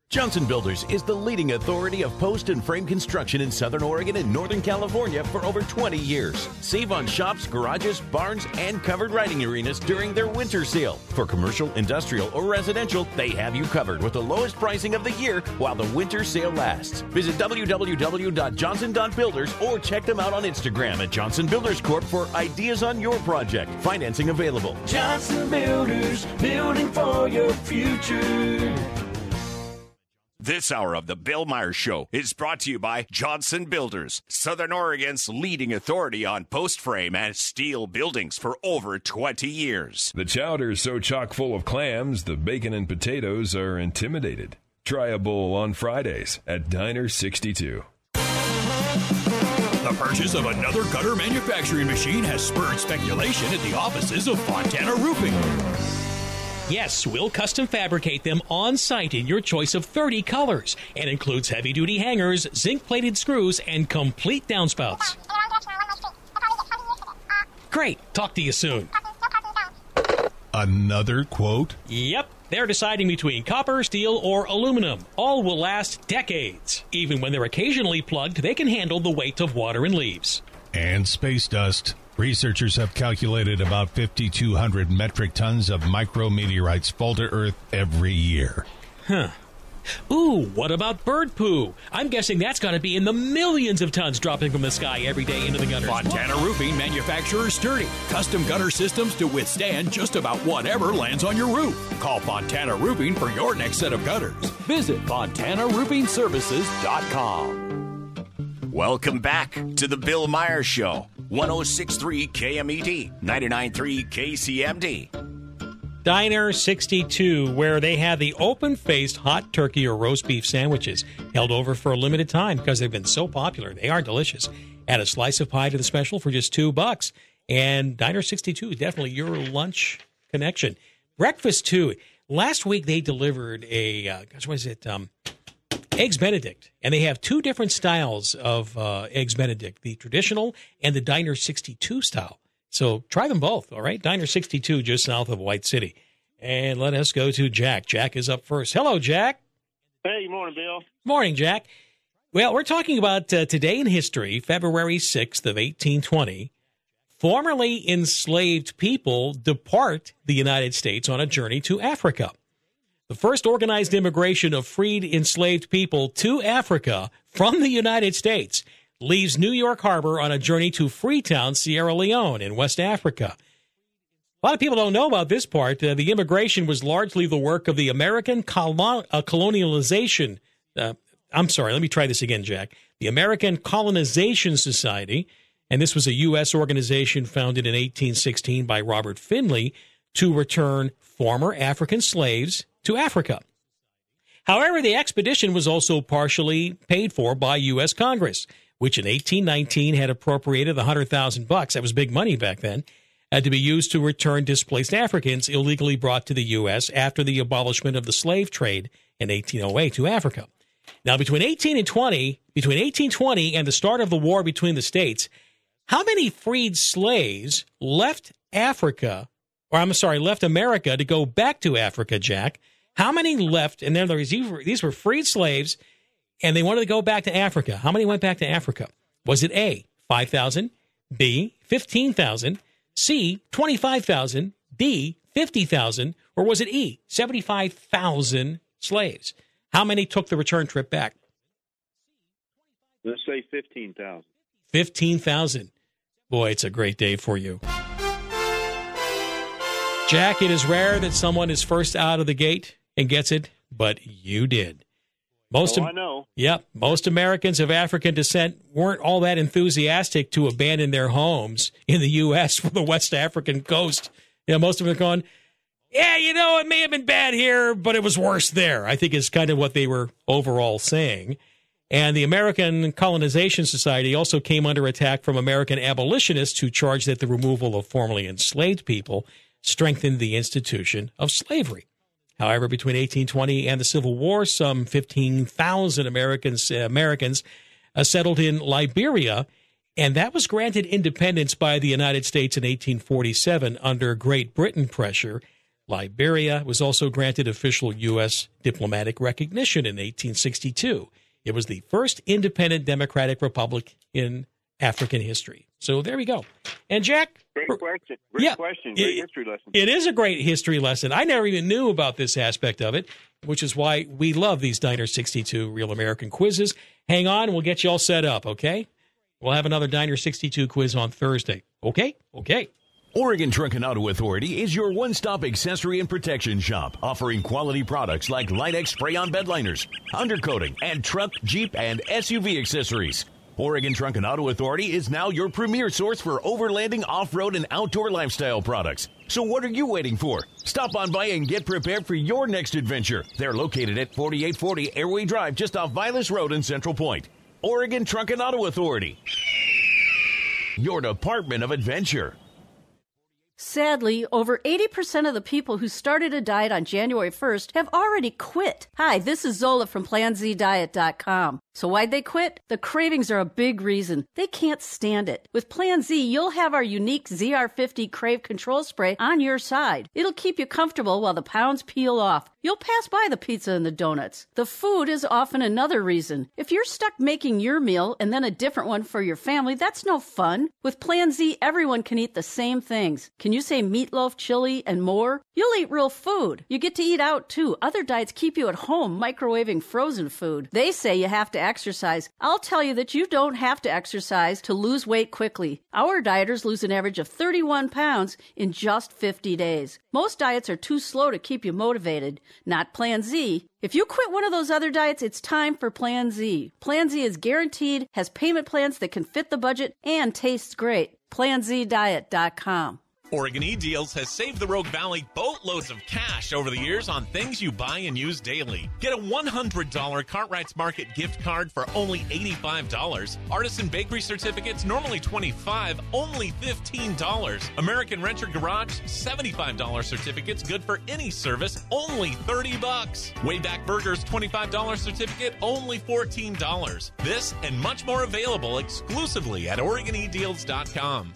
Johnson Builders is the leading authority of post and frame construction in Southern Oregon and Northern California for over 20 years. Save on shops, garages, barns, and covered riding arenas during their winter sale. For commercial, industrial, or residential, they have you covered with the lowest pricing of the year while the winter sale lasts. Visit www.johnson.builders or check them out on Instagram at Johnson Builders Corp for ideas on your project. Financing available. Johnson Builders, building for your future. This hour of the Bill Meyer's Show is brought to you by Johnson Builders, Southern Oregon's leading authority on post frame and steel buildings for over 20 years. The chowder's so chock full of clams, the bacon and potatoes are intimidated. Try a bowl on Fridays at Diner 62. The purchase of another gutter manufacturing machine has spurred speculation at the offices of Fontana Roofing. Yes, we'll custom fabricate them on site in your choice of 30 colors and includes heavy duty hangers, zinc plated screws, and complete downspouts. Great. Talk to you soon. Another quote? Yep. They're deciding between copper, steel, or aluminum. All will last decades. Even when they're occasionally plugged, they can handle the weight of water and leaves. And space dust. Researchers have calculated about 5,200 metric tons of micrometeorites fall to Earth every year. Huh. Ooh, what about bird poo? I'm guessing that's got to be in the millions of tons dropping from the sky every day into the gutters. Fontana Roofing manufacturers sturdy, custom gutter systems to withstand just about whatever lands on your roof. Call Fontana Roofing for your next set of gutters. Visit fontanaroofingservices.com. Welcome back to the Bill Meyer's Show, 1063 KMED, 993 KCMD. Diner 62, where they have the open faced hot turkey or roast beef sandwiches held over for a limited time because they've been so popular. They are delicious. Add a slice of pie to the special for just two bucks. And Diner 62 is definitely your lunch connection. Breakfast, too. Last week they delivered a, uh, gosh, what is it? Um, Eggs Benedict. And they have two different styles of uh, Eggs Benedict the traditional and the Diner 62 style. So try them both, all right? Diner 62 just south of White City. And let us go to Jack. Jack is up first. Hello, Jack. Hey, good morning, Bill. Morning, Jack. Well, we're talking about uh, today in history, February 6th of 1820. Formerly enslaved people depart the United States on a journey to Africa. The first organized immigration of freed enslaved people to Africa from the United States leaves New York Harbor on a journey to Freetown, Sierra Leone in West Africa. A lot of people don't know about this part. Uh, the immigration was largely the work of the American colon- uh, colonialization. Uh, I'm sorry, let me try this again, Jack. The American Colonization Society, and this was a U.S. organization founded in 1816 by Robert Finley to return former African slaves to Africa. However, the expedition was also partially paid for by U.S. Congress, which in 1819 had appropriated 100,000 bucks. That was big money back then. Uh, to be used to return displaced Africans illegally brought to the U.S. after the abolishment of the slave trade in 1808 to Africa. Now, between 18 and 20, between 1820 and the start of the war between the states, how many freed slaves left Africa, or I'm sorry, left America to go back to Africa, Jack? How many left? And then there these were freed slaves, and they wanted to go back to Africa. How many went back to Africa? Was it A, 5,000, B, 15,000, C, 25,000, D, 50,000, or was it E, 75,000 slaves? How many took the return trip back? Let's say 15,000. 15,000. Boy, it's a great day for you. Jack, it is rare that someone is first out of the gate and gets it, but you did. Most oh, I know. Yep. Most Americans of African descent weren't all that enthusiastic to abandon their homes in the U.S. for the West African coast. You know, most of them are going, yeah, you know, it may have been bad here, but it was worse there. I think is kind of what they were overall saying. And the American Colonization Society also came under attack from American abolitionists who charged that the removal of formerly enslaved people strengthened the institution of slavery. However, between 1820 and the Civil War, some 15,000 Americans, uh, Americans uh, settled in Liberia, and that was granted independence by the United States in 1847 under Great Britain pressure. Liberia was also granted official U.S. diplomatic recognition in 1862. It was the first independent democratic republic in African history. So there we go. And Jack, great question. Great yeah, question. Great it, history lesson. It is a great history lesson. I never even knew about this aspect of it, which is why we love these Diner 62 Real American quizzes. Hang on, we'll get you all set up, okay? We'll have another Diner 62 quiz on Thursday. Okay? Okay. Oregon Truck and Auto Authority is your one-stop accessory and protection shop, offering quality products like Line-X spray-on bedliners, undercoating, and truck, Jeep, and SUV accessories. Oregon Truck and Auto Authority is now your premier source for overlanding, off-road, and outdoor lifestyle products. So what are you waiting for? Stop on by and get prepared for your next adventure. They're located at 4840 Airway Drive, just off Vilas Road in Central Point. Oregon Truck and Auto Authority. Your Department of Adventure. Sadly, over 80% of the people who started a diet on January 1st have already quit. Hi, this is Zola from PlanZDiet.com. So why'd they quit? The cravings are a big reason. They can't stand it. With Plan Z, you'll have our unique ZR50 Crave Control Spray on your side. It'll keep you comfortable while the pounds peel off. You'll pass by the pizza and the donuts. The food is often another reason. If you're stuck making your meal and then a different one for your family, that's no fun. With Plan Z, everyone can eat the same things. Can you say meatloaf, chili, and more? You'll eat real food. You get to eat out too. Other diets keep you at home microwaving frozen food. They say you have to exercise. I'll tell you that you don't have to exercise to lose weight quickly. Our dieters lose an average of 31 pounds in just 50 days. Most diets are too slow to keep you motivated, not Plan Z. If you quit one of those other diets, it's time for Plan Z. Plan Z is guaranteed, has payment plans that can fit the budget, and tastes great. PlanZDiet.com. Oregon E-Deals has saved the Rogue Valley boatloads of cash over the years on things you buy and use daily. Get a $100 Cartwright's Market gift card for only $85. Artisan Bakery certificates normally 25, only $15. American Renter Garage $75 certificates good for any service, only 30 bucks. Wayback Burgers $25 certificate, only $14. This and much more available exclusively at OregonEDeals.com.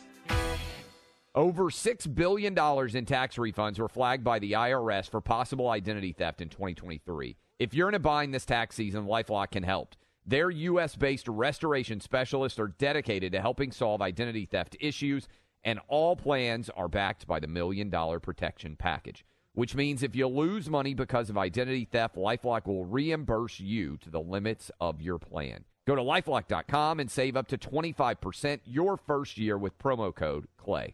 Over $6 billion in tax refunds were flagged by the IRS for possible identity theft in 2023. If you're in a bind this tax season, Lifelock can help. Their U.S. based restoration specialists are dedicated to helping solve identity theft issues, and all plans are backed by the Million Dollar Protection Package, which means if you lose money because of identity theft, Lifelock will reimburse you to the limits of your plan. Go to lifelock.com and save up to 25% your first year with promo code CLAY.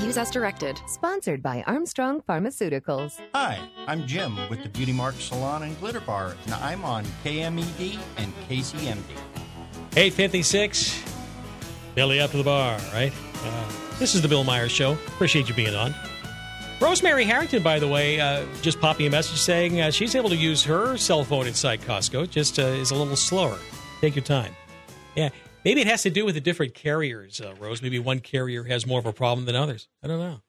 Use as directed. Sponsored by Armstrong Pharmaceuticals. Hi, I'm Jim with the Beauty Mark Salon and Glitter Bar, and I'm on KMED and KCMD. 856. Billy up to the bar, right? Uh, this is the Bill Meyer's Show. Appreciate you being on. Rosemary Harrington, by the way, uh, just popping a message saying uh, she's able to use her cell phone inside Costco, just uh, is a little slower. Take your time. Yeah, maybe it has to do with the different carriers, uh, Rose. Maybe one carrier has more of a problem than others. I don't know.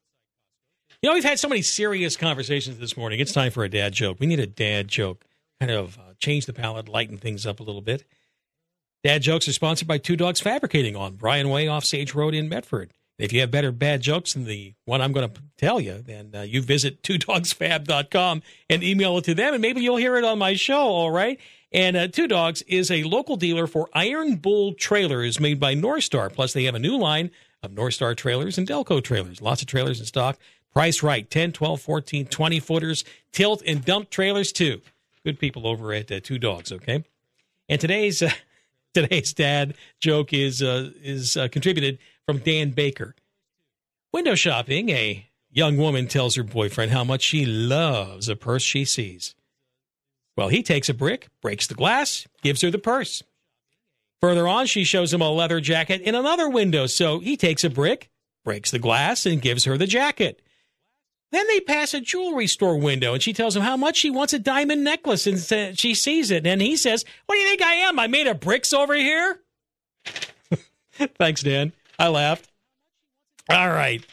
You know, we've had so many serious conversations this morning. It's time for a dad joke. We need a dad joke, kind of uh, change the palette, lighten things up a little bit. Dad jokes are sponsored by Two Dogs Fabricating on Brian Way off Sage Road in Medford. If you have better bad jokes than the one I'm going to tell you, then uh, you visit twodogsfab.com and email it to them, and maybe you'll hear it on my show, all right? And uh, Two Dogs is a local dealer for Iron Bull trailers made by Norstar. Plus, they have a new line of Norstar trailers and Delco trailers. Lots of trailers in stock. Price right 10, 12, 14, 20 footers, tilt and dump trailers, too. Good people over at uh, Two Dogs, okay? And today's. Uh, today's dad joke is uh, is uh, contributed from Dan Baker. Window shopping, a young woman tells her boyfriend how much she loves a purse she sees. Well, he takes a brick, breaks the glass, gives her the purse. Further on, she shows him a leather jacket in another window, so he takes a brick, breaks the glass, and gives her the jacket. Then they pass a jewelry store window, and she tells him how much she wants a diamond necklace, and she sees it. And he says, What do you think I am? I made of bricks over here? Thanks, Dan. I laughed. All right.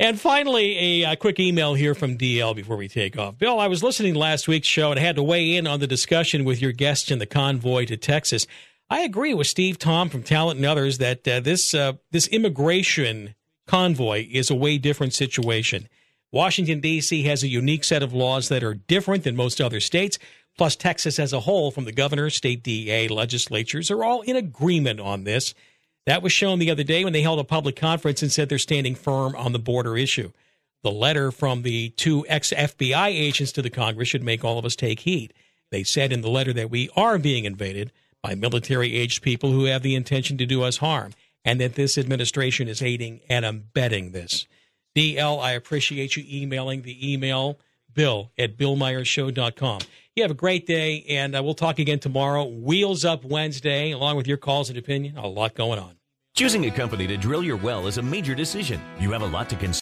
And finally, a, a, quick email here from DL before we take off. Bill, I was listening to last week's show and had to weigh in on the discussion with your guests in the convoy to Texas. I agree with Steve Tom from Talent and others that uh, this uh, this immigration convoy is a way different situation. Washington, D.C. has a unique set of laws that are different than most other states. Plus, Texas as a whole, from the governor, state DA, legislatures, are all in agreement on this. That was shown the other day when they held a public conference and said they're standing firm on the border issue. The letter from the two ex FBI agents to the Congress should make all of us take heed. They said in the letter that we are being invaded by military aged people who have the intention to do us harm, and that this administration is aiding and abetting this. DL, I appreciate you emailing the email bill at billmeyershow.com. You have a great day, and uh, we'll talk again tomorrow. Wheels Up Wednesday, along with your calls and opinion. A lot going on. Choosing a company to drill your well is a major decision. You have a lot to consider.